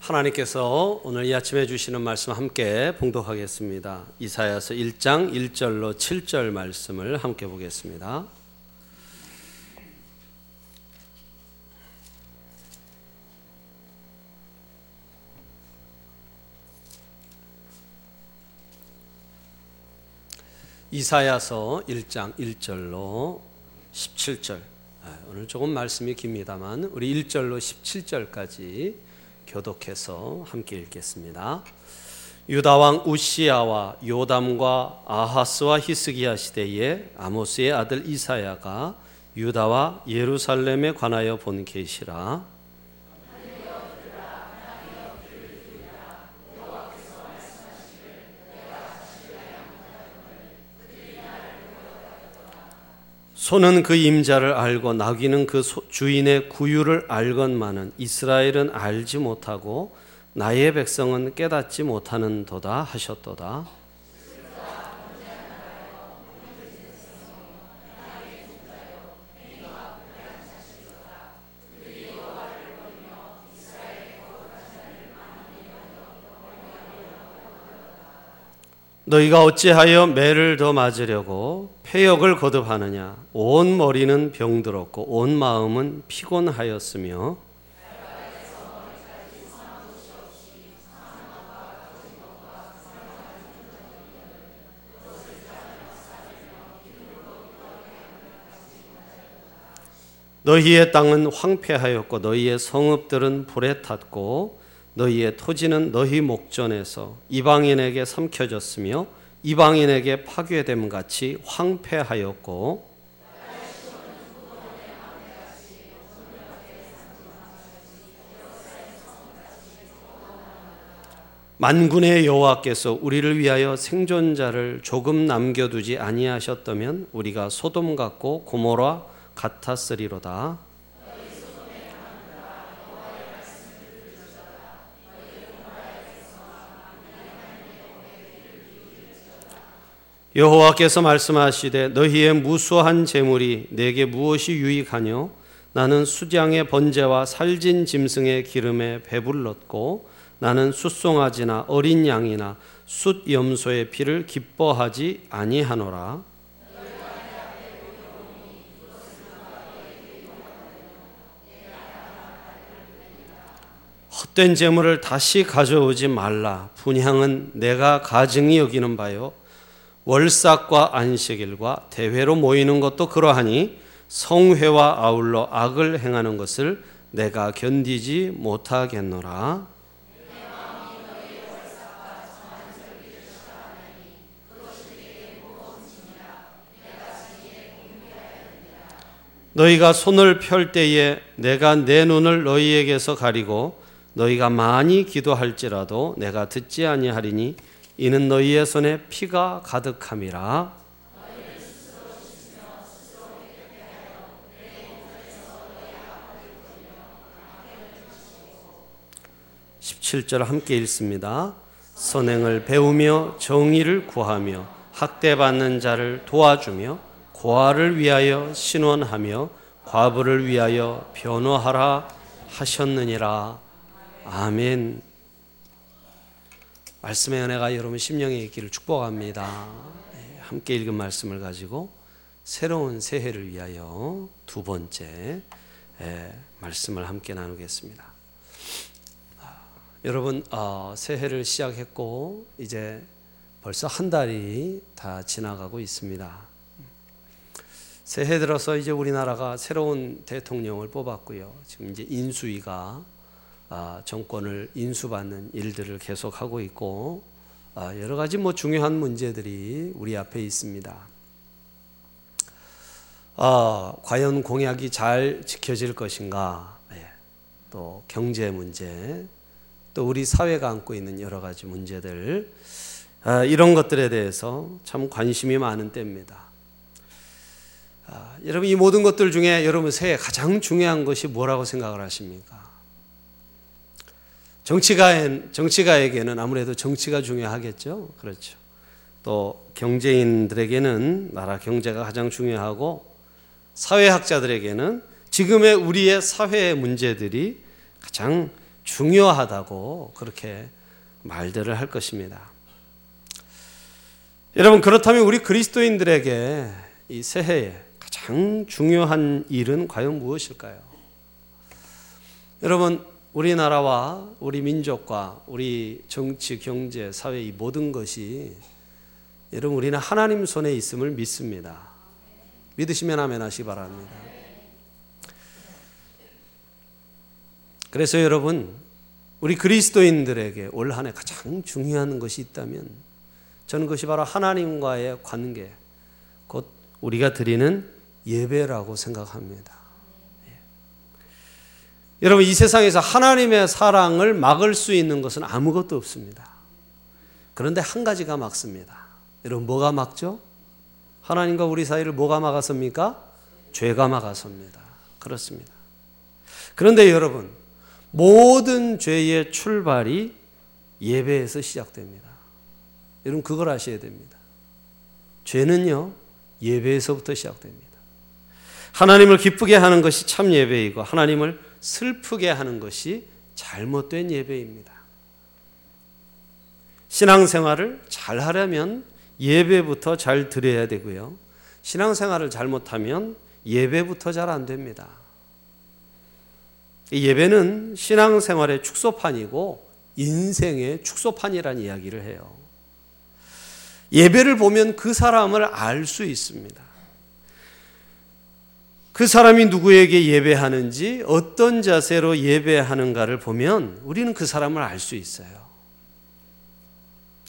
하나님께서 오늘 이 아침에 주시는 말씀 함께 봉독하겠습니다. 이사야서 1장 1절로 7절 말씀을 함께 보겠습니다. 이사야서 1장 1절로 17절. 아, 오늘 조금 말씀이 깁니다만 우리 1절로 17절까지 교독해서 함께 읽겠습니다. 유다 왕 우시야와 요담과 아하스와 히스기야 시대에 아모스의 아들 이사야가 유다와 예루살렘에 관하여 본 계시라 소는 그 임자를 알고 나귀는 그 주인의 구유를 알건만은 이스라엘은 알지 못하고 나의 백성은 깨닫지 못하는도다 하셨도다. 너희가 어찌하여 매를 더 맞으려고 폐역을 거듭하느냐? 온 머리는 병들었고 온 마음은 피곤하였으며 너희의 땅은 황폐하였고 너희의 성읍들은 불에 탔고 너희의 토지는 너희 목전에서 이방인에게 삼켜졌으며 이방인에게 파괴됨 같이 황폐하였고 만군의 여호와께서 우리를 위하여 생존자를 조금 남겨두지 아니하셨다면 우리가 소돔 같고 고모라 같았으리로다. 여호와께서 말씀하시되 너희의 무수한 재물이 내게 무엇이 유익하뇨? 나는 수장의 번제와 살진 짐승의 기름에 배불렀고 나는 숫송아지나 어린 양이나 숫 염소의 피를 기뻐하지 아니하노라. 헛된 재물을 다시 가져오지 말라. 분향은 내가 가증히 여기는 바요 월삭과 안식일과 대회로 모이는 것도 그러하니 성회와 아울러 악을 행하는 것을 내가 견디지 못하겠노라. 너희가 손을 펼 때에 내가 내 눈을 너희에게서 가리고 너희가 많이 기도할지라도 내가 듣지 아니하리니 이는 너희의 손에 피가 가득함이라. (17절) 함께 읽습니다. 선행을 배우며 정의를 구하며 학대받는 자를 도와주며 고아를 위하여 신원하며 과부를 위하여 변호하라 하셨느니라. 아멘. 말씀의 은혜가 여러분 심령에 있기를 축복합니다. 네, 함께 읽은 말씀을 가지고 새로운 새해를 위하여 두 번째 예, 말씀을 함께 나누겠습니다. 아, 여러분 어, 새해를 시작했고 이제 벌써 한 달이 다 지나가고 있습니다. 새해 들어서 이제 우리나라가 새로운 대통령을 뽑았고요. 지금 이제 인수위가 아, 정권을 인수받는 일들을 계속하고 있고 아, 여러 가지 뭐 중요한 문제들이 우리 앞에 있습니다. 아, 과연 공약이 잘 지켜질 것인가? 네. 또 경제 문제, 또 우리 사회가 안고 있는 여러 가지 문제들 이런 것들에 대해서 참 관심이 많은 때입니다. 여러분 이 모든 것들 중에 여러분 새해 가장 중요한 것이 뭐라고 생각을 하십니까? 정치가엔, 정치가에게는 아무래도 정치가 중요하겠죠. 그렇죠. 또 경제인들에게는 나라 경제가 가장 중요하고 사회학자들에게는 지금의 우리의 사회의 문제들이 가장 중요하다고 그렇게 말들을 할 것입니다. 여러분 그렇다면 우리 그리스도인들에게 이 새해에 가장 중요한 일은 과연 무엇일까요? 여러분 우리나라와 우리 민족과 우리 정치, 경제, 사회 이 모든 것이 여러분 우리는 하나님 손에 있음을 믿습니다. 믿으시면 아멘 하시 바랍니다. 그래서 여러분 우리 그리스도인들에게 올 한해 가장 중요한 것이 있다면 저는 그것이 바로 하나님과의 관계 곧 우리가 드리는 예배라고 생각합니다. 예. 여러분 이 세상에서 하나님의 사랑을 막을 수 있는 것은 아무것도 없습니다. 그런데 한 가지가 막습니다. 여러분 뭐가 막죠? 하나님과 우리 사이를 뭐가 막았습니까? 죄가 막았습니다. 그렇습니다. 그런데 여러분 모든 죄의 출발이 예배에서 시작됩니다. 여러분 그걸 아셔야 됩니다. 죄는요 예배에서부터 시작됩니다. 하나님을 기쁘게 하는 것이 참 예배이고 하나님을 슬프게 하는 것이 잘못된 예배입니다. 신앙생활을 잘 하려면 예배부터 잘 드려야 되고요. 신앙생활을 잘못하면 예배부터 잘 안 됩니다. 예배는 신앙생활의 축소판이고 인생의 축소판이라는 이야기를 해요. 예배를 보면 그 사람을 알 수 있습니다. 그 사람이 누구에게 예배하는지 어떤 자세로 예배하는가를 보면 우리는 그 사람을 알 수 있어요.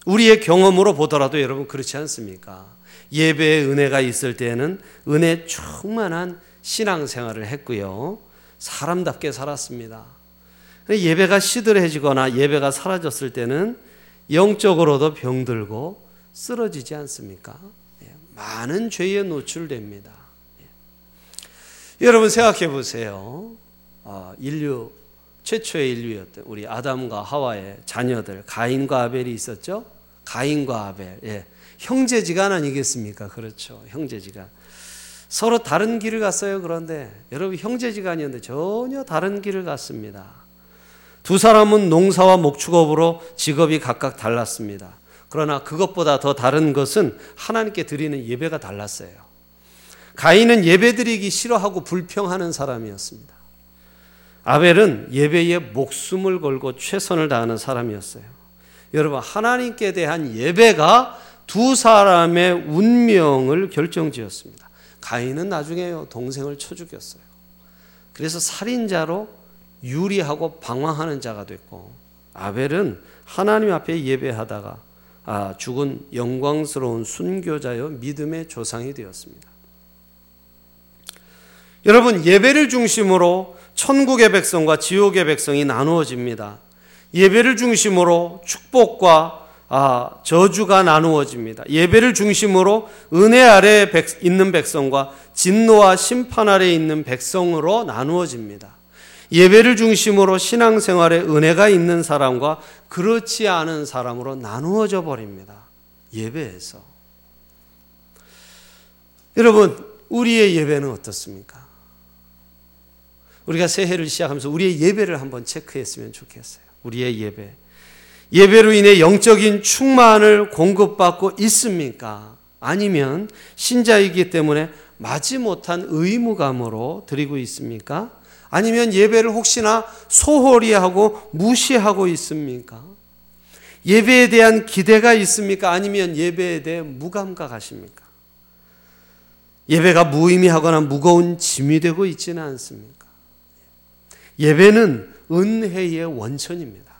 우리의 경험으로 보더라도 여러분 그렇지 않습니까? 예배의 은혜가 있을 때에는 은혜 충만한 신앙생활을 했고요. 사람답게 살았습니다. 예배가 시들해지거나 예배가 사라졌을 때는 영적으로도 병들고 쓰러지지 않습니까? 예, 많은 죄에 노출됩니다. 예. 여러분 생각해 보세요. 어, 인류 최초의 인류였던 우리 아담과 하와의 자녀들 가인과 아벨이 있었죠. 가인과 아벨, 예. 형제지간 아니겠습니까? 그렇죠, 형제지간. 서로 다른 길을 갔어요. 그런데 여러분 형제지간이었는데 전혀 다른 길을 갔습니다. 두 사람은 농사와 목축업으로 직업이 각각 달랐습니다. 그러나 그것보다 더 다른 것은 하나님께 드리는 예배가 달랐어요. 가인은 예배 드리기 싫어하고 불평하는 사람이었습니다. 아벨은 예배에 목숨을 걸고 최선을 다하는 사람이었어요. 여러분, 하나님께 대한 예배가 두 사람의 운명을 결정지었습니다. 가인은 나중에 동생을 쳐 죽였어요. 그래서 살인자로 유리하고 방황하는 자가 됐고, 아벨은 하나님 앞에 예배하다가 아, 죽은 영광스러운 순교자여 믿음의 조상이 되었습니다. 여러분, 예배를 중심으로 천국의 백성과 지옥의 백성이 나누어집니다. 예배를 중심으로 축복과 아, 저주가 나누어집니다. 예배를 중심으로 은혜 아래에 있는 백성과 진노와 심판 아래에 있는 백성으로 나누어집니다. 예배를 중심으로 신앙생활에 은혜가 있는 사람과 그렇지 않은 사람으로 나누어져 버립니다. 예배에서. 여러분, 우리의 예배는 어떻습니까? 우리가 새해를 시작하면서 우리의 예배를 한번 체크했으면 좋겠어요. 우리의 예배. 예배로 인해 영적인 충만을 공급받고 있습니까? 아니면 신자이기 때문에 마지 못한 의무감으로 드리고 있습니까? 아니면 예배를 혹시나 소홀히 하고 무시하고 있습니까? 예배에 대한 기대가 있습니까? 아니면 예배에 대해 무감각하십니까? 예배가 무의미하거나 무거운 짐이 되고 있지는 않습니까? 예배는 은혜의 원천입니다.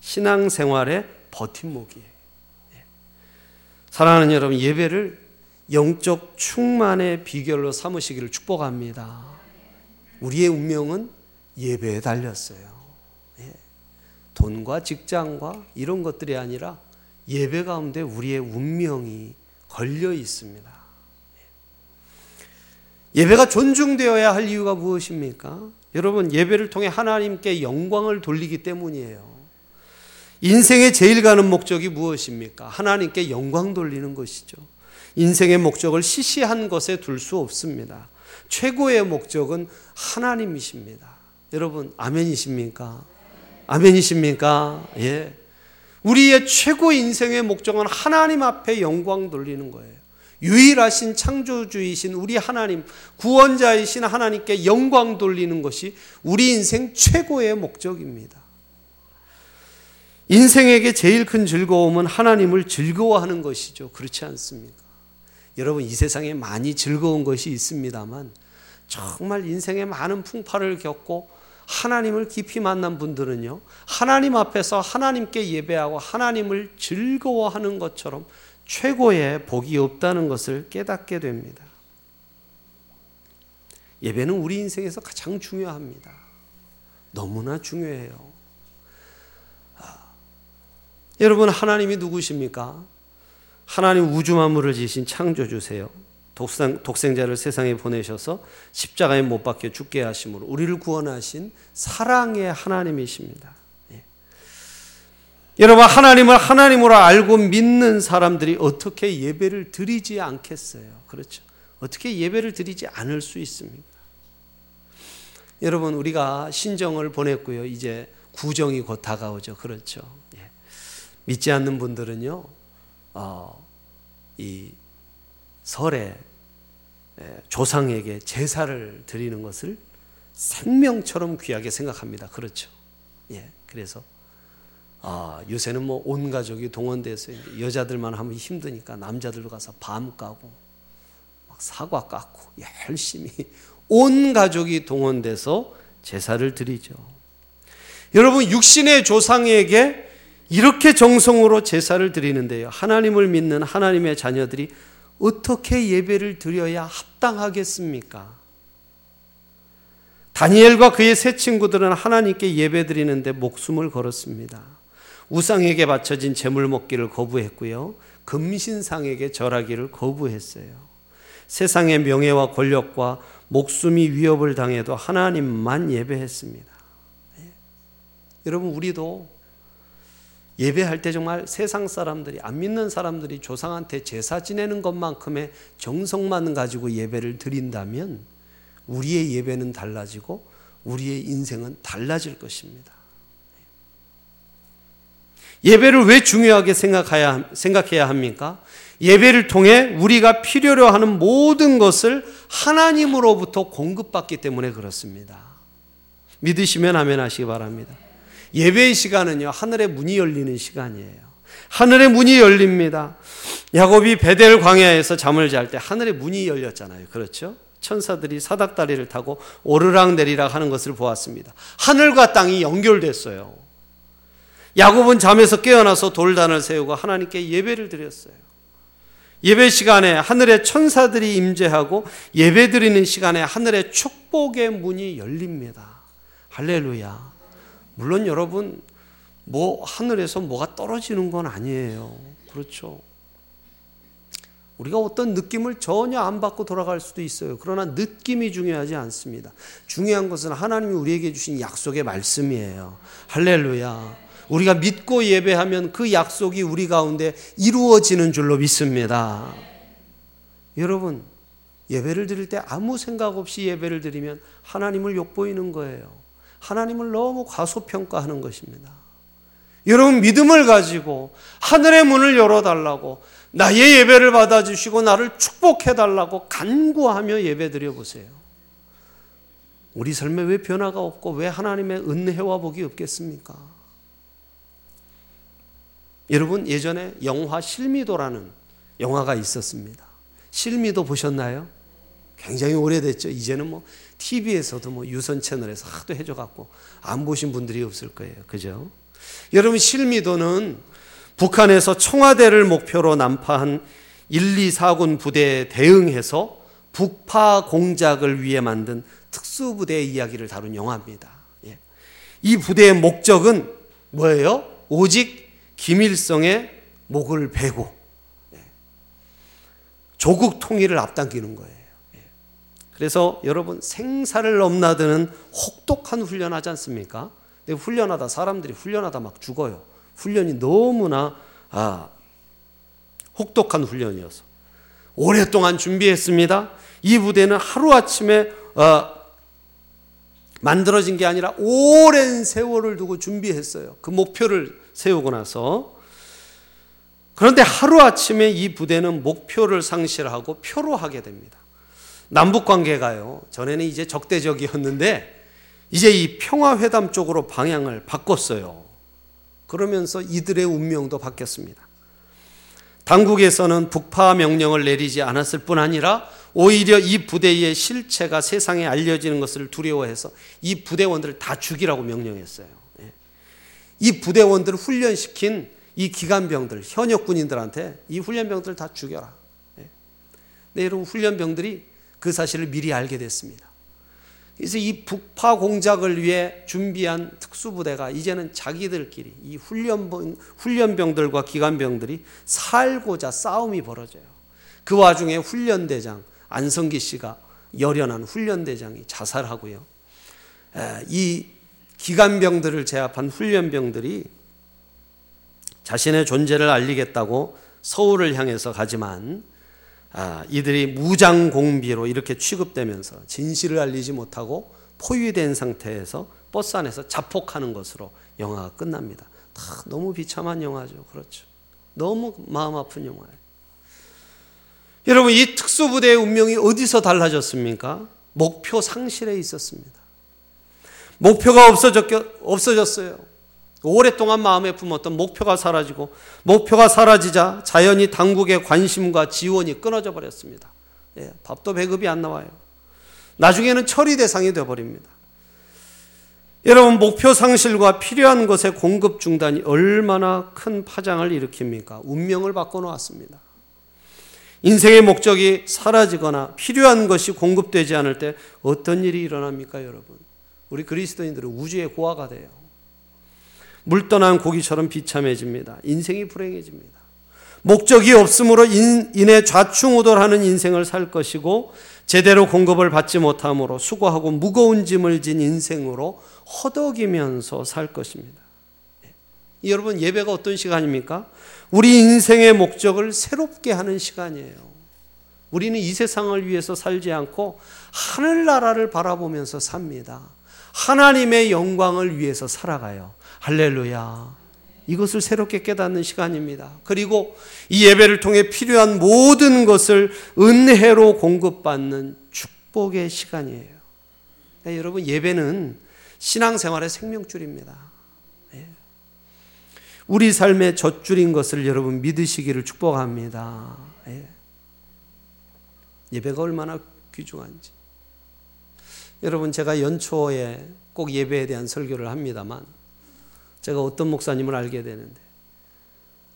신앙생활의 버팀목이에요. 예. 사랑하는 여러분, 예배를 영적 충만의 비결로 삼으시기를 축복합니다. 우리의 운명은 예배에 달렸어요. 예. 돈과 직장과 이런 것들이 아니라 예배 가운데 우리의 운명이 걸려 있습니다. 예. 예배가 존중되어야 할 이유가 무엇입니까? 여러분, 예배를 통해 하나님께 영광을 돌리기 때문이에요. 인생의 제일 가는 목적이 무엇입니까? 하나님께 영광 돌리는 것이죠. 인생의 목적을 시시한 것에 둘 수 없습니다. 최고의 목적은 하나님이십니다. 여러분, 아멘이십니까? 아멘이십니까? 예. 우리의 최고 인생의 목적은 하나님 앞에 영광 돌리는 거예요. 유일하신 창조주이신 우리 하나님, 구원자이신 하나님께 영광 돌리는 것이 우리 인생 최고의 목적입니다. 인생에게 제일 큰 즐거움은 하나님을 즐거워하는 것이죠. 그렇지 않습니까? 여러분, 이 세상에 많이 즐거운 것이 있습니다만, 정말 인생에 많은 풍파를 겪고 하나님을 깊이 만난 분들은요, 하나님 앞에서 하나님께 예배하고 하나님을 즐거워하는 것처럼 최고의 복이 없다는 것을 깨닫게 됩니다. 예배는 우리 인생에서 가장 중요합니다. 너무나 중요해요. 아, 여러분, 하나님이 누구십니까? 하나님 우주 만물을 지신 창조주세요. 독생, 독생자를 세상에 보내셔서 십자가에 못 박혀 죽게 하심으로 우리를 구원하신 사랑의 하나님이십니다. 예. 여러분 하나님을 하나님으로 알고 믿는 사람들이 어떻게 예배를 드리지 않겠어요? 그렇죠. 어떻게 예배를 드리지 않을 수 있습니까? 여러분 우리가 신정을 보냈고요. 이제 구정이 곧 다가오죠. 그렇죠. 예. 믿지 않는 분들은요. 어, 이 설에 조상에게 제사를 드리는 것을 생명처럼 귀하게 생각합니다. 그렇죠. 예. 그래서 아, 요새는 뭐 온 가족이 동원돼서 여자들만 하면 힘드니까 남자들도 가서 밤 까고 막 사과 깎고 열심히 온 가족이 동원돼서 제사를 드리죠. 여러분 육신의 조상에게 이렇게 정성으로 제사를 드리는데요. 하나님을 믿는 하나님의 자녀들이 어떻게 예배를 드려야 합당하겠습니까? 다니엘과 그의 세 친구들은 하나님께 예배 드리는데 목숨을 걸었습니다. 우상에게 바쳐진 제물 먹기를 거부했고요. 금신상에게 절하기를 거부했어요. 세상의 명예와 권력과 목숨이 위협을 당해도 하나님만 예배했습니다. 예. 여러분, 우리도 예배할 때 정말 세상 사람들이 안 믿는 사람들이 조상한테 제사 지내는 것만큼의 정성만 가지고 예배를 드린다면 우리의 예배는 달라지고 우리의 인생은 달라질 것입니다. 예배를 왜 중요하게 생각해야, 생각해야 합니까? 예배를 통해 우리가 필요로 하는 모든 것을 하나님으로부터 공급받기 때문에 그렇습니다. 믿으시면 아멘 하시기 바랍니다. 예배의 시간은요, 하늘의 문이 열리는 시간이에요. 하늘의 문이 열립니다. 야곱이 베델 광야에서 잠을 잘 때 하늘의 문이 열렸잖아요. 그렇죠? 천사들이 사닥다리를 타고 오르락 내리락 하는 것을 보았습니다. 하늘과 땅이 연결됐어요. 야곱은 잠에서 깨어나서 돌단을 세우고 하나님께 예배를 드렸어요. 예배 시간에 하늘의 천사들이 임재하고 예배 드리는 시간에 하늘의 축복의 문이 열립니다. 할렐루야. 물론 여러분 뭐 하늘에서 뭐가 떨어지는 건 아니에요. 그렇죠. 우리가 어떤 느낌을 전혀 안 받고 돌아갈 수도 있어요. 그러나 느낌이 중요하지 않습니다. 중요한 것은 하나님이 우리에게 주신 약속의 말씀이에요. 할렐루야. 우리가 믿고 예배하면 그 약속이 우리 가운데 이루어지는 줄로 믿습니다. 여러분, 예배를 드릴 때 아무 생각 없이 예배를 드리면 하나님을 욕보이는 거예요. 하나님을 너무 과소평가하는 것입니다. 여러분 믿음을 가지고 하늘의 문을 열어달라고 나의 예배를 받아주시고 나를 축복해달라고 간구하며 예배 드려보세요. 우리 삶에 왜 변화가 없고 왜 하나님의 은혜와 복이 없겠습니까? 여러분 예전에 영화 실미도라는 영화가 있었습니다. 실미도 보셨나요? 굉장히 오래됐죠. 이제는 뭐 TV에서도 뭐 유선 채널에서 하도 해줘 갖고 안 보신 분들이 없을 거예요. 그죠? 여러분, 실미도는 북한에서 청와대를 목표로 난파한 1, 2, 4군 부대에 대응해서 북파 공작을 위해 만든 특수부대의 이야기를 다룬 영화입니다. 예. 이 부대의 목적은 뭐예요? 오직 김일성의 목을 베고 예. 조국 통일을 앞당기는 거예요. 그래서 여러분 생사를 넘나드는 혹독한 훈련 하지 않습니까? 근데 훈련하다 사람들이 훈련하다 막 죽어요. 훈련이 너무나 아, 혹독한 훈련이어서 오랫동안 준비했습니다. 이 부대는 하루 아침에 어, 만들어진 게 아니라 오랜 세월을 두고 준비했어요. 그 목표를 세우고 나서 그런데 하루아침에 이 부대는 목표를 상실하고 표로하게 됩니다. 남북 관계가요. 전에는 이제 적대적이었는데 이제 이 평화회담 쪽으로 방향을 바꿨어요. 그러면서 이들의 운명도 바뀌었습니다. 당국에서는 북파 명령을 내리지 않았을 뿐 아니라 오히려 이 부대의 실체가 세상에 알려지는 것을 두려워해서 이 부대원들을 다 죽이라고 명령했어요. 예. 이 부대원들을 훈련시킨 이 기간병들, 현역 군인들한테 이 훈련병들을 다 죽여라. 네, 여러분 훈련병들이 그 사실을 미리 알게 됐습니다. 그래서 이 북파 공작을 위해 준비한 특수부대가 이제는 자기들끼리 이 훈련병, 훈련병들과 기관병들이 살고자 싸움이 벌어져요. 그 와중에 훈련대장, 안성기 씨가 열연한 훈련대장이 자살하고요. 이 기관병들을 제압한 훈련병들이 자신의 존재를 알리겠다고 서울을 향해서 가지만 아, 이들이 무장 공비로 이렇게 취급되면서 진실을 알리지 못하고 포위된 상태에서 버스 안에서 자폭하는 것으로 영화가 끝납니다. 다 너무 비참한 영화죠. 그렇죠. 너무 마음 아픈 영화예요. 여러분 이 특수부대의 운명이 어디서 달라졌습니까? 목표 상실에 있었습니다. 목표가 없어졌어요. 오랫동안 마음에 품었던 목표가 사라지고 목표가 사라지자 자연히 당국의 관심과 지원이 끊어져 버렸습니다. 예, 밥도 배급이 안 나와요. 나중에는 처리 대상이 되어 버립니다. 여러분, 목표 상실과 필요한 것의 공급 중단이 얼마나 큰 파장을 일으킵니까? 운명을 바꿔 놓았습니다. 인생의 목적이 사라지거나 필요한 것이 공급되지 않을 때 어떤 일이 일어납니까, 여러분? 우리 그리스도인들은 우주의 고아가 돼요. 물 떠난 고기처럼 비참해집니다. 인생이 불행해집니다. 목적이 없으므로 인해 좌충우돌하는 인생을 살 것이고 제대로 공급을 받지 못함으로 수고하고 무거운 짐을 진 인생으로 허덕이면서 살 것입니다. 예. 여러분 예배가 어떤 시간입니까? 우리 인생의 목적을 새롭게 하는 시간이에요. 우리는 이 세상을 위해서 살지 않고 하늘나라를 바라보면서 삽니다. 하나님의 영광을 위해서 살아가요. 할렐루야. 이것을 새롭게 깨닫는 시간입니다. 그리고 이 예배를 통해 필요한 모든 것을 은혜로 공급받는 축복의 시간이에요. 그러니까 여러분, 예배는 신앙생활의 생명줄입니다. 예. 우리 삶의 젖줄인 것을 여러분 믿으시기를 축복합니다. 예. 예배가 얼마나 귀중한지. 여러분, 제가 연초에 꼭 예배에 대한 설교를 합니다만, 제가 어떤 목사님을 알게 되는데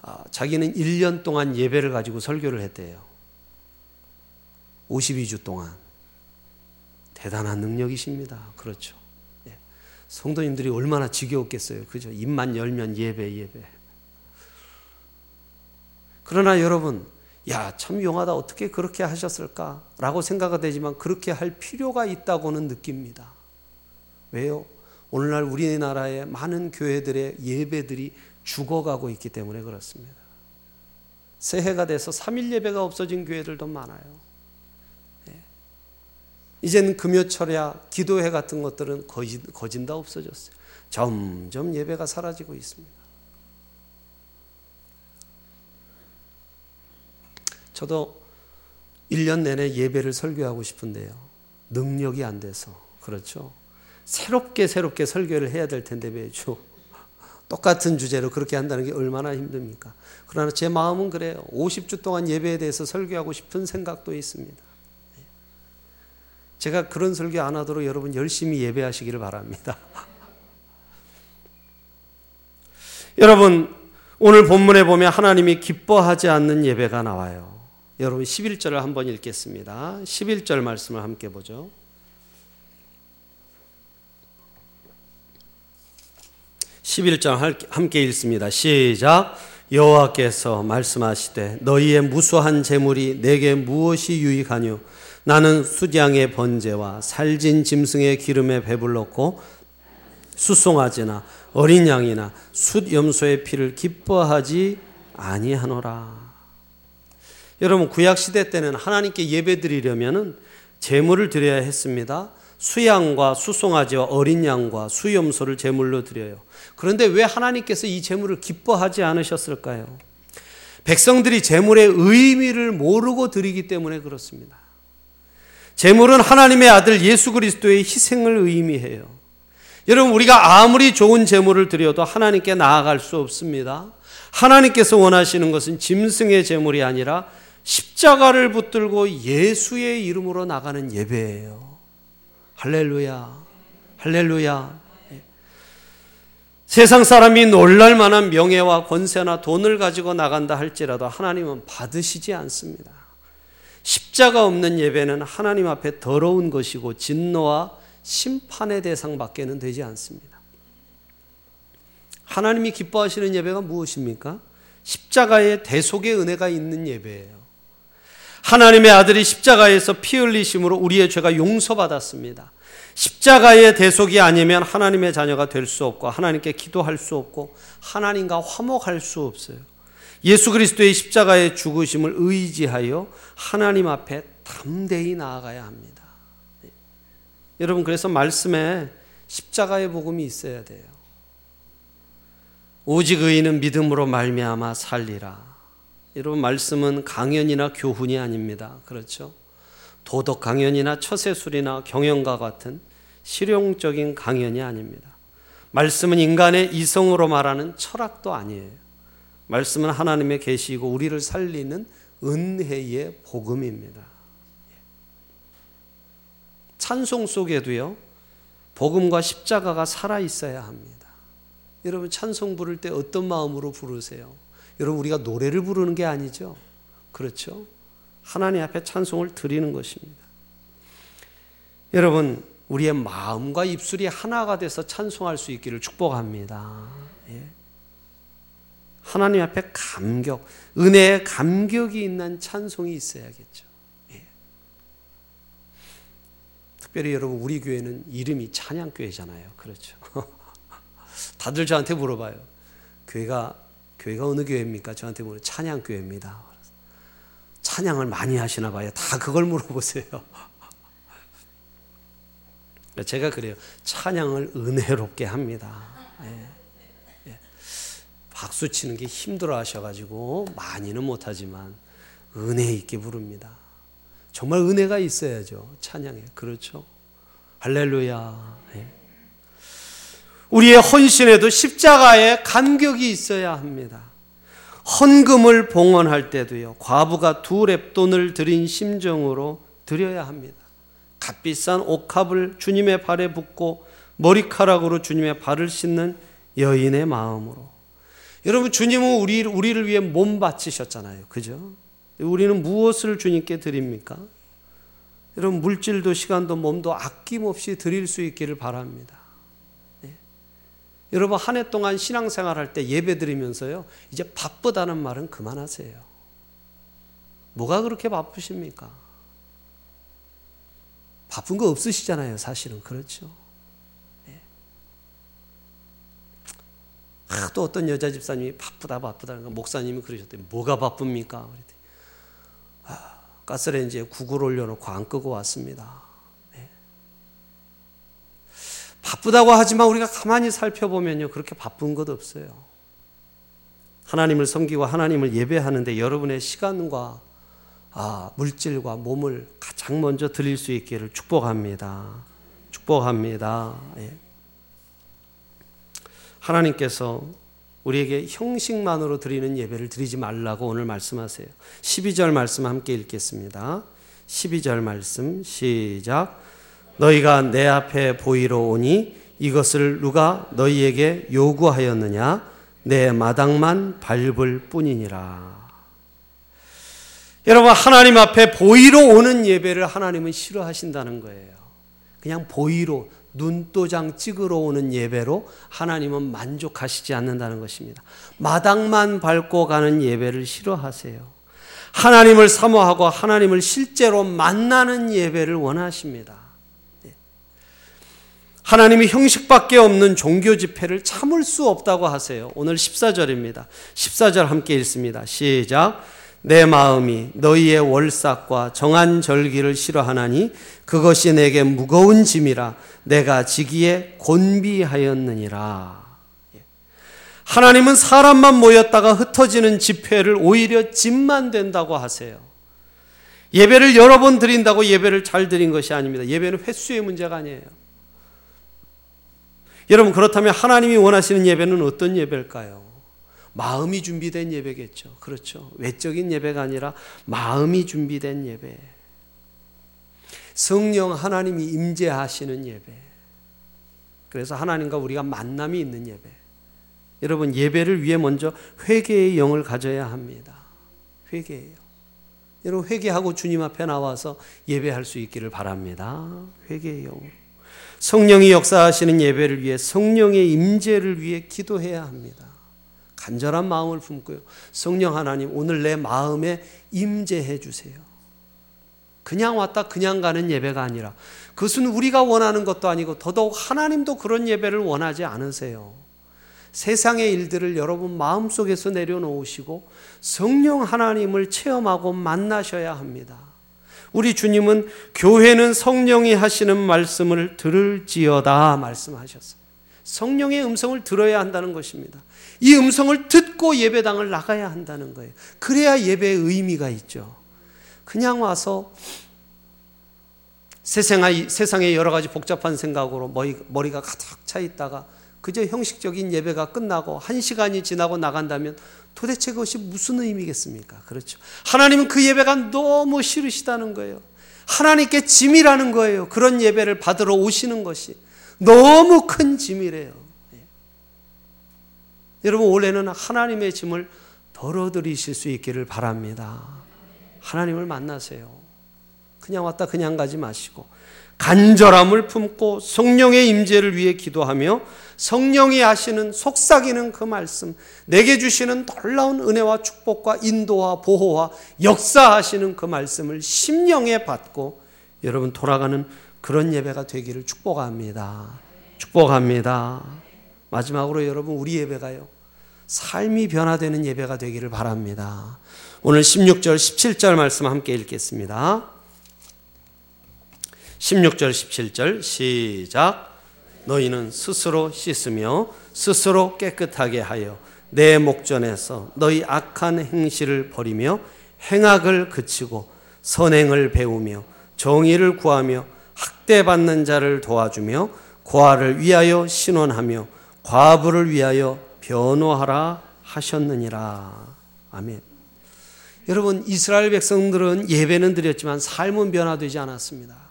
아, 자기는 1년 동안 예배를 가지고 설교를 했대요. 52주 동안. 대단한 능력이십니다. 그렇죠. 예. 성도님들이 얼마나 지겨웠겠어요. 그죠? 입만 열면 예배, 예배. 그러나 여러분, 야, 참 용하다. 어떻게 그렇게 하셨을까? 라고 생각이 되지만 그렇게 할 필요가 있다고는 느낍니다. 왜요? 오늘날 우리나라의 많은 교회들의 예배들이 죽어가고 있기 때문에 그렇습니다. 새해가 돼서 3일 예배가 없어진 교회들도 많아요. 예. 이제는 금요철야 기도회 같은 것들은 거진, 거진 다 없어졌어요. 점점 예배가 사라지고 있습니다. 저도 1년 내내 예배를 설교하고 싶은데요. 능력이 안 돼서. 그렇죠. 새롭게 새롭게 설교를 해야 될 텐데 매주 똑같은 주제로 그렇게 한다는 게 얼마나 힘듭니까? 그러나 제 마음은 그래요. 50주 동안 예배에 대해서 설교하고 싶은 생각도 있습니다. 제가 그런 설교 안 하도록 여러분 열심히 예배하시기를 바랍니다. 여러분, 오늘 본문에 보면 하나님이 기뻐하지 않는 예배가 나와요. 여러분 11절을 한번 읽겠습니다. 11절 말씀을 함께 보죠. 11장 함께 읽습니다. 시작. 여호와께서 말씀하시되 너희의 무수한 재물이 내게 무엇이 유익하뇨 나는 수장의 번제와 살진 짐승의 기름에 배불렀고 수송아지나 어린 양이나 숫 염소의 피를 기뻐하지 아니하노라. 여러분 구약 시대 때는 하나님께 예배드리려면은 제물을 드려야 했습니다. 수양과 수송아지와 어린 양과 수염소를 제물로 드려요. 그런데 왜 하나님께서 이 제물을 기뻐하지 않으셨을까요? 백성들이 제물의 의미를 모르고 드리기 때문에 그렇습니다. 제물은 하나님의 아들 예수 그리스도의 희생을 의미해요. 여러분 우리가 아무리 좋은 제물을 드려도 하나님께 나아갈 수 없습니다. 하나님께서 원하시는 것은 짐승의 제물이 아니라 십자가를 붙들고 예수의 이름으로 나가는 예배예요. 할렐루야. 할렐루야. 예. 세상 사람이 놀랄 만한 명예와 권세나 돈을 가지고 나간다 할지라도 하나님은 받으시지 않습니다. 십자가 없는 예배는 하나님 앞에 더러운 것이고 진노와 심판의 대상밖에는 되지 않습니다. 하나님이 기뻐하시는 예배가 무엇입니까? 십자가의 대속의 은혜가 있는 예배예요. 하나님의 아들이 십자가에서 피 흘리심으로 우리의 죄가 용서받았습니다. 십자가의 대속이 아니면 하나님의 자녀가 될 수 없고 하나님께 기도할 수 없고 하나님과 화목할 수 없어요. 예수 그리스도의 십자가의 죽으심을 의지하여 하나님 앞에 담대히 나아가야 합니다. 여러분 그래서 말씀에 십자가의 복음이 있어야 돼요. 오직 의인은 믿음으로 말미암아 살리라. 여러분 말씀은 강연이나 교훈이 아닙니다. 그렇죠? 도덕 강연이나 처세술이나 경영과 같은 실용적인 강연이 아닙니다. 말씀은 인간의 이성으로 말하는 철학도 아니에요. 말씀은 하나님의 계시이고 우리를 살리는 은혜의 복음입니다. 찬송 속에도요. 복음과 십자가가 살아 있어야 합니다. 여러분 찬송 부를 때 어떤 마음으로 부르세요? 여러분 우리가 노래를 부르는 게 아니죠. 그렇죠? 하나님 앞에 찬송을 드리는 것입니다. 여러분 우리의 마음과 입술이 하나가 돼서 찬송할 수 있기를 축복합니다. 예. 하나님 앞에 감격, 은혜의 감격이 있는 찬송이 있어야겠죠. 예. 특별히 여러분 우리 교회는 이름이 찬양교회잖아요. 그렇죠. 다들 저한테 물어봐요. 교회가 교회가 어느 교회입니까? 저한테 물어 찬양교회입니다. 찬양을 많이 하시나 봐요. 다 그걸 물어보세요. 제가 그래요. 찬양을 은혜롭게 합니다. 예. 예. 박수 치는 게 힘들어 하셔가지고 많이는 못하지만 은혜 있게 부릅니다. 정말 은혜가 있어야죠. 찬양에. 그렇죠. 할렐루야. 예. 우리의 헌신에도 십자가에 간격이 있어야 합니다. 헌금을 봉헌할 때도요. 과부가 두 랩돈을 드린 심정으로 드려야 합니다. 값비싼 옥합을 주님의 발에 붓고 머리카락으로 주님의 발을 씻는 여인의 마음으로. 여러분 주님은 우리 우리를 위해 몸 바치셨잖아요. 그죠? 우리는 무엇을 주님께 드립니까? 여러분 물질도 시간도 몸도 아낌없이 드릴 수 있기를 바랍니다. 네. 여러분 한 해 동안 신앙생활 할 때 예배 드리면서요. 이제 바쁘다는 말은 그만하세요. 뭐가 그렇게 바쁘십니까? 바쁜 거 없으시잖아요, 사실은. 그렇죠. 네. 아, 또 어떤 여자 집사님이 바쁘다, 바쁘다는 거 목사님이 그러셨대요. 뭐가 바쁩니까? 그랬더니, 아, 가스레인지에 국을 올려놓고 안 끄고 왔습니다. 네. 바쁘다고 하지만 우리가 가만히 살펴보면요. 그렇게 바쁜 것 없어요. 하나님을 섬기고 하나님을 예배하는데 여러분의 시간과 아, 물질과 몸을 가장 먼저 드릴 수 있기를 축복합니다. 축복합니다. 예. 하나님께서 우리에게 형식만으로 드리는 예배를 드리지 말라고 오늘 말씀하세요. 12절 말씀 함께 읽겠습니다. 12절 말씀 시작. 너희가 내 앞에 보이러 오니 이것을 누가 너희에게 요구하였느냐? 내 마당만 밟을 뿐이니라. 여러분 하나님 앞에 보이러 오는 예배를 하나님은 싫어하신다는 거예요. 그냥 보이로 눈도장 찍으러 오는 예배로 하나님은 만족하시지 않는다는 것입니다. 마당만 밟고 가는 예배를 싫어하세요. 하나님을 사모하고 하나님을 실제로 만나는 예배를 원하십니다. 예. 하나님이 형식밖에 없는 종교 집회를 참을 수 없다고 하세요. 오늘 14절입니다. 14절 함께 읽습니다. 시작. 내 마음이 너희의 월삭과 정한 절기를 싫어하나니 그것이 내게 무거운 짐이라 내가 지기에 곤비하였느니라. 예. 하나님은 사람만 모였다가 흩어지는 집회를 오히려 짐만 된다고 하세요. 예배를 여러 번 드린다고 예배를 잘 드린 것이 아닙니다. 예배는 횟수의 문제가 아니에요. 여러분 그렇다면 하나님이 원하시는 예배는 어떤 예배일까요? 마음이 준비된 예배겠죠. 그렇죠. 외적인 예배가 아니라 마음이 준비된 예배. 성령 하나님이 임재하시는 예배. 그래서 하나님과 우리가 만남이 있는 예배. 여러분 예배를 위해 먼저 회개의 영을 가져야 합니다. 회개의 영. 여러분 회개하고 주님 앞에 나와서 예배할 수 있기를 바랍니다. 회개의 영. 성령이 역사하시는 예배를 위해 성령의 임재를 위해 기도해야 합니다. 간절한 마음을 품고요. 성령 하나님 오늘 내 마음에 임재해 주세요. 그냥 왔다 그냥 가는 예배가 아니라 그것은 우리가 원하는 것도 아니고 더더욱 하나님도 그런 예배를 원하지 않으세요. 세상의 일들을 여러분 마음속에서 내려놓으시고 성령 하나님을 체험하고 만나셔야 합니다. 우리 주님은 교회는 성령이 하시는 말씀을 들을지어다 말씀하셨어요. 성령의 음성을 들어야 한다는 것입니다. 이 음성을 듣고 예배당을 나가야 한다는 거예요. 그래야 예배의 의미가 있죠. 그냥 와서 세상의 여러 가지 복잡한 생각으로 머리가 가득 차 있다가 그저 형식적인 예배가 끝나고 한 시간이 지나고 나간다면 도대체 그것이 무슨 의미겠습니까? 그렇죠. 하나님은 그 예배가 너무 싫으시다는 거예요. 하나님께 짐이라는 거예요. 그런 예배를 받으러 오시는 것이 너무 큰 짐이래요. 예. 여러분 올해는 하나님의 짐을 덜어드리실 수 있기를 바랍니다. 하나님을 만나세요. 그냥 왔다 그냥 가지 마시고 간절함을 품고 성령의 임재를 위해 기도하며 성령이 하시는 속삭이는 그 말씀, 내게 주시는 놀라운 은혜와 축복과 인도와 보호와 역사하시는 그 말씀을 심령에 받고 여러분 돌아가는 그런 예배가 되기를 축복합니다. 축복합니다. 마지막으로 여러분 우리 예배가요. 삶이 변화되는 예배가 되기를 바랍니다. 오늘 16절, 17절 말씀 함께 읽겠습니다. 16절 17절 시작 너희는 스스로 씻으며 스스로 깨끗하게 하여 내 목전에서 너희 악한 행실을 버리며 행악을 그치고 선행을 배우며 정의를 구하며 학대받는 자를 도와주며 고아를 위하여 신원하며 과부를 위하여 변호하라 하셨느니라. 아멘. 여러분 이스라엘 백성들은 예배는 드렸지만 삶은 변화되지 않았습니다.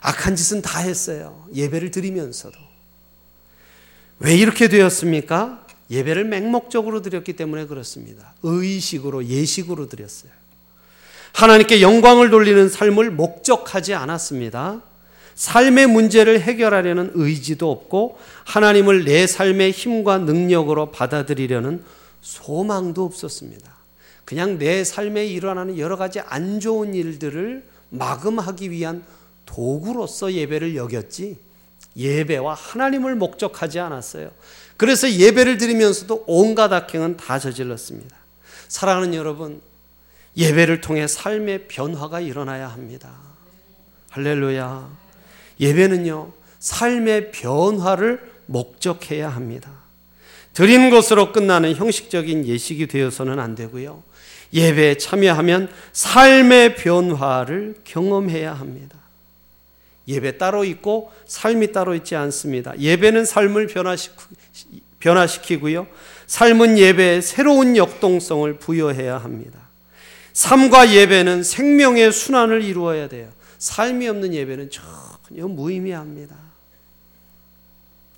악한 짓은 다 했어요. 예배를 드리면서도. 왜 이렇게 되었습니까? 예배를 맹목적으로 드렸기 때문에 그렇습니다. 의식으로, 예식으로 드렸어요. 하나님께 영광을 돌리는 삶을 목적하지 않았습니다. 삶의 문제를 해결하려는 의지도 없고 하나님을 내 삶의 힘과 능력으로 받아들이려는 소망도 없었습니다. 그냥 내 삶에 일어나는 여러 가지 안 좋은 일들을 마금하기 위한 도구로서 예배를 여겼지 예배와 하나님을 목적하지 않았어요. 그래서 예배를 드리면서도 온갖 악행은 다 저질렀습니다. 사랑하는 여러분, 예배를 통해 삶의 변화가 일어나야 합니다. 할렐루야. 예배는요, 삶의 변화를 목적해야 합니다. 드린 것으로 끝나는 형식적인 예식이 되어서는 안 되고요. 예배에 참여하면 삶의 변화를 경험해야 합니다. 예배 따로 있고 삶이 따로 있지 않습니다. 예배는 삶을 변화시키 고요. 삶은 예배에 새로운 역동성을 부여해야 합니다. 삶과 예배는 생명의 순환을 이루어야 돼요. 삶이 없는 예배는 전혀 무의미합니다.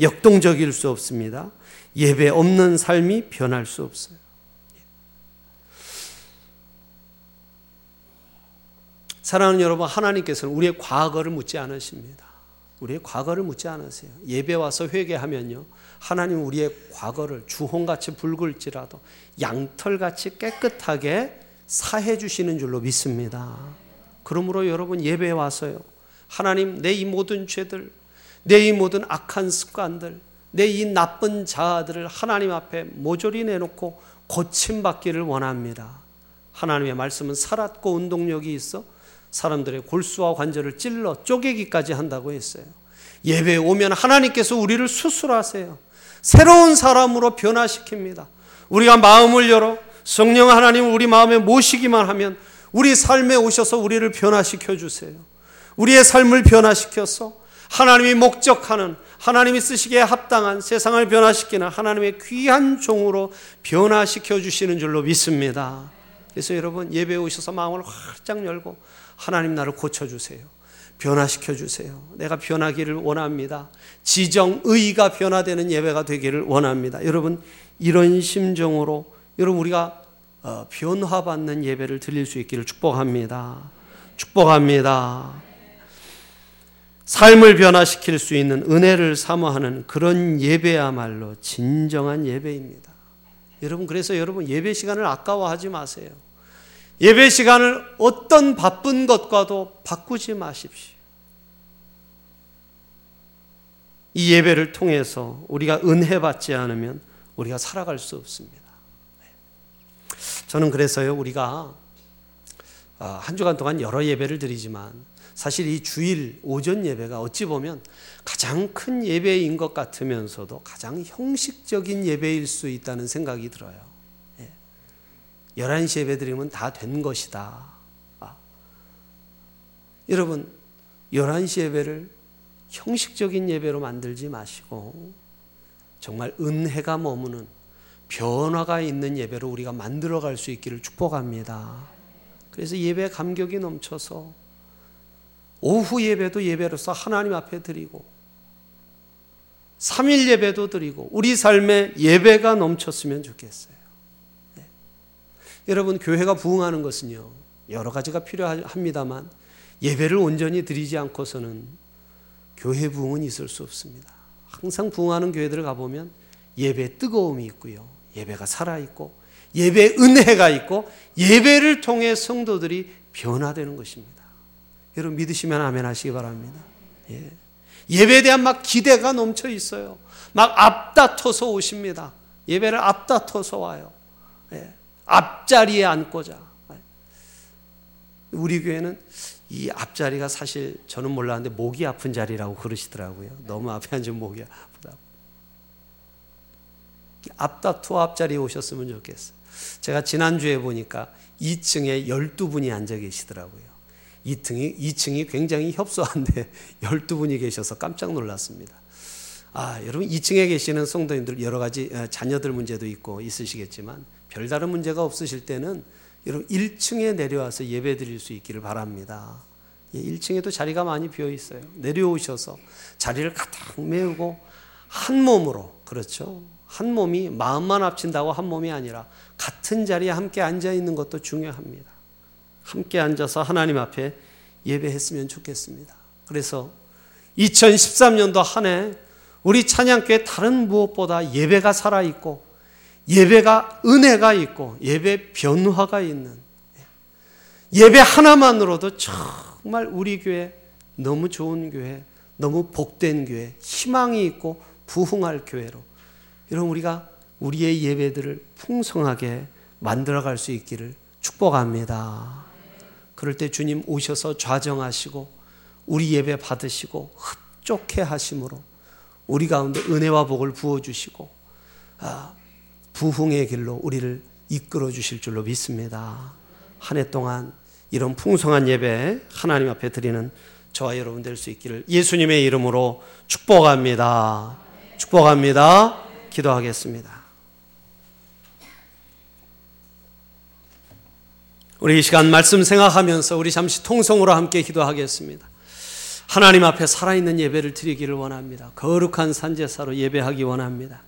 역동적일 수 없습니다. 예배 없는 삶이 변할 수 없어요. 사랑하는 여러분, 하나님께서는 우리의 과거를 묻지 않으십니다. 우리의 과거를 묻지 않으세요. 예배 와서 회개하면요. 하나님 우리의 과거를 주홍같이 붉을지라도 양털같이 깨끗하게 사해 주시는 줄로 믿습니다. 그러므로 여러분 예배에 와서요. 하나님 내 이 모든 죄들, 내 이 모든 악한 습관들, 내 이 나쁜 자아들을 하나님 앞에 모조리 내놓고 고침받기를 원합니다. 하나님의 말씀은 살았고 운동력이 있어 사람들의 골수와 관절을 찔러 쪼개기까지 한다고 했어요. 예배에 오면 하나님께서 우리를 수술하세요. 새로운 사람으로 변화시킵니다. 우리가 마음을 열어 성령 하나님 우리 마음에 모시기만 하면 우리 삶에 오셔서 우리를 변화시켜 주세요. 우리의 삶을 변화시켜서 하나님이 목적하는 하나님이 쓰시기에 합당한 세상을 변화시키는 하나님의 귀한 종으로 변화시켜 주시는 줄로 믿습니다. 그래서 여러분 예배에 오셔서 마음을 활짝 열고 하나님 나를 고쳐 주세요. 변화시켜 주세요. 내가 변하기를 원합니다. 지정의가 변화되는 예배가 되기를 원합니다. 여러분 이런 심정으로 여러분 우리가 어, 변화받는 예배를 드릴 수 있기를 축복합니다. 축복합니다. 삶을 변화시킬 수 있는 은혜를 사모하는 그런 예배야말로 진정한 예배입니다. 여러분, 그래서 여러분 예배 시간을 아까워하지 마세요. 예배 시간을 어떤 바쁜 것과도 바꾸지 마십시오. 이 예배를 통해서 우리가 은혜 받지 않으면 우리가 살아갈 수 없습니다. 저는 그래서요, 우리가 아, 한 주간 동안 여러 예배를 드리지만 사실 이 주일 오전 예배가 어찌 보면 가장 큰 예배인 것 같으면서도 가장 형식적인 예배일 수 있다는 생각이 들어요. 11시 예배 드리면 다 된 것이다. 아. 여러분, 11시 예배를 형식적인 예배로 만들지 마시고 정말 은혜가 머무는 변화가 있는 예배로 우리가 만들어 갈 수 있기를 축복합니다. 그래서 예배 감격이 넘쳐서 오후 예배도 예배로서 하나님 앞에 드리고 3일 예배도 드리고 우리 삶에 예배가 넘쳤으면 좋겠어요. 네. 여러분 교회가 부흥하는 것은요 여러 가지가 필요합니다만 예배를 온전히 드리지 않고서는 교회 부흥은 있을 수 없습니다. 항상 부흥하는 교회들을 가보면 예배 뜨거움이 있고요 예배가 살아 있고 예배 은혜가 있고 예배를 통해 성도들이 변화되는 것입니다. 여러분 믿으시면 아멘 하시기 바랍니다. 예. 예배에 대한 막 기대가 넘쳐 있어요. 막 앞다퉈서 오십니다. 예배를 앞다퉈서 와요. 예. 앞자리에 앉고자. 우리 교회는 이 앞자리가 사실 저는 몰랐는데 목이 아픈 자리라고 그러시더라고요. 너무 앞에 앉으면 목이 아프다고. 앞다투 앞자리에 오셨으면 좋겠어요. 제가 지난주에 보니까 2층에 12분이 앉아 계시더라고요. 2층이, 2층이 굉장히 협소한데 12분이 계셔서 깜짝 놀랐습니다. 아, 여러분 2층에 계시는 성도님들 여러 가지 어, 자녀들 문제도 있고 있으시겠지만 별다른 문제가 없으실 때는 여러분 1층에 내려와서 예배 드릴 수 있기를 바랍니다. 1층에도 예, 자리가 많이 비어 있어요. 내려오셔서 자리를 가득 메우고 한 몸으로 그렇죠. 한 몸이 마음만 합친다고 한 몸이 아니라 같은 자리에 함께 앉아 있는 것도 중요합니다. 함께 앉아서 하나님 앞에 예배했으면 좋겠습니다. 그래서 2013년도 한 해 우리 찬양교회 다른 무엇보다 예배가 살아 있고 예배가 은혜가 있고 예배 변화가 있는 예배 하나만으로도 정말 우리 교회 너무 좋은 교회, 너무 복된 교회, 희망이 있고 부흥할 교회로 여러분 우리가 우리의 예배들을 풍성하게 만들어갈 수 있기를 축복합니다. 그럴 때 주님 오셔서 좌정하시고 우리 예배 받으시고 흡족해 하심으로 우리 가운데 은혜와 복을 부어 주시고 아, 부흥의 길로 우리를 이끌어 주실 줄로 믿습니다. 한 해 동안 이런 풍성한 예배 하나님 앞에 드리는 저와 여러분 될 수 있기를 예수님의 이름으로 축복합니다. 축복합니다. 기도하겠습니다. 우리 이 시간 말씀 생각하면서 우리 잠시 통성으로 함께 기도하겠습니다. 하나님 앞에 살아있는 예배를 드리기를 원합니다. 거룩한 산제사로 예배하기 원합니다.